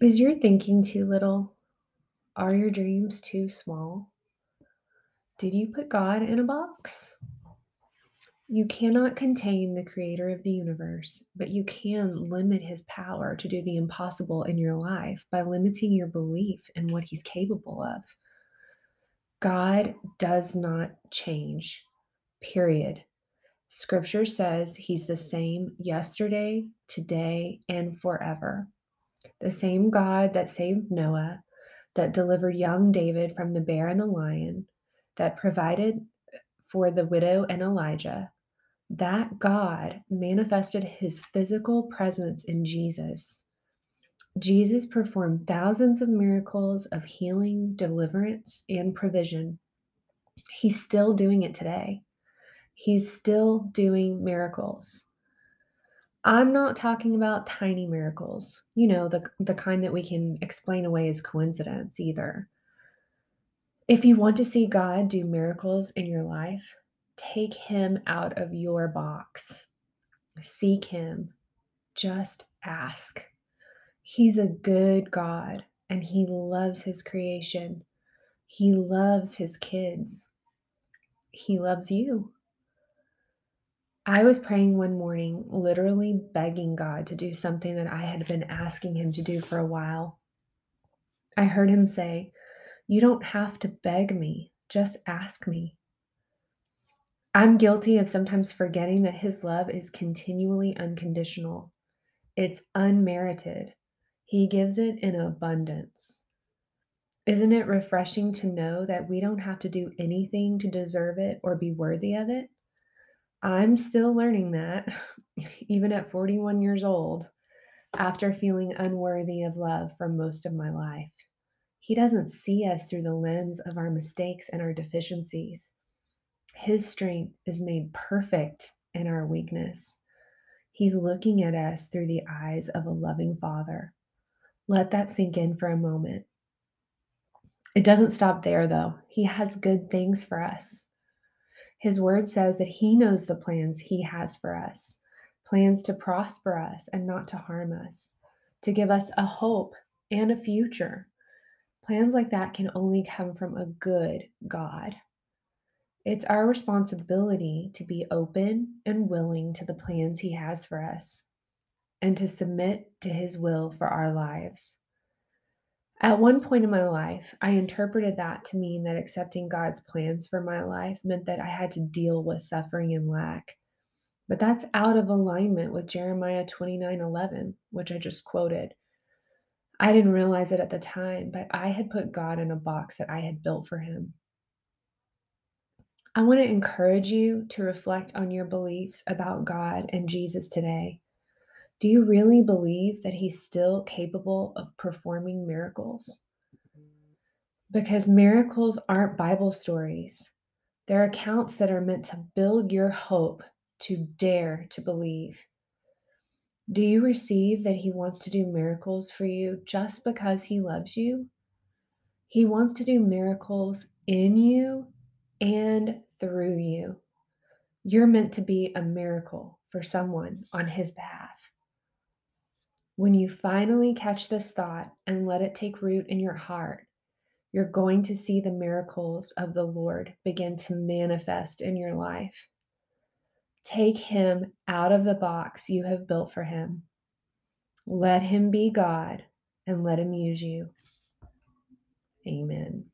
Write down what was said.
Is your thinking too little? Are your dreams too small? Did you put God in a box? You cannot contain the creator of the universe, but you can limit his power to do the impossible in your life by limiting your belief in what he's capable of. God does not change, period. Scripture says he's the same yesterday, today, and forever. The same God that saved Noah, that delivered young David from the bear and the lion, that provided for the widow and Elijah, that God manifested his physical presence in Jesus. Jesus performed thousands of miracles of healing, deliverance, and provision. He's still doing it today. He's still doing miracles. I'm not talking about tiny miracles, you know, the, the kind that we can explain away as coincidence either. If you want to see God do miracles in your life, take him out of your box. Seek him. Just ask. He's a good God and he loves his creation. He loves his kids. He loves you. I was praying one morning, literally begging God to do something that I had been asking him to do for a while. I heard him say, You don't have to beg me, just ask me. I'm guilty of sometimes forgetting that his love is continually unconditional, it's unmerited. He gives it in abundance. Isn't it refreshing to know that we don't have to do anything to deserve it or be worthy of it? I'm still learning that, even at 41 years old, after feeling unworthy of love for most of my life. He doesn't see us through the lens of our mistakes and our deficiencies. His strength is made perfect in our weakness. He's looking at us through the eyes of a loving father. Let that sink in for a moment. It doesn't stop there, though. He has good things for us. His word says that He knows the plans He has for us plans to prosper us and not to harm us, to give us a hope and a future. Plans like that can only come from a good God. It's our responsibility to be open and willing to the plans He has for us and to submit to His will for our lives. At one point in my life, I interpreted that to mean that accepting God's plans for my life meant that I had to deal with suffering and lack. But that's out of alignment with Jeremiah 29 11, which I just quoted. I didn't realize it at the time, but I had put God in a box that I had built for him. I want to encourage you to reflect on your beliefs about God and Jesus today. Do you really believe that he's still capable of performing miracles? Because miracles aren't Bible stories, they're accounts that are meant to build your hope to dare to believe. Do you receive that he wants to do miracles for you just because he loves you? He wants to do miracles in you and through you. You're meant to be a miracle for someone on his behalf. When you finally catch this thought and let it take root in your heart, you're going to see the miracles of the Lord begin to manifest in your life. Take him out of the box you have built for him. Let him be God and let him use you. Amen.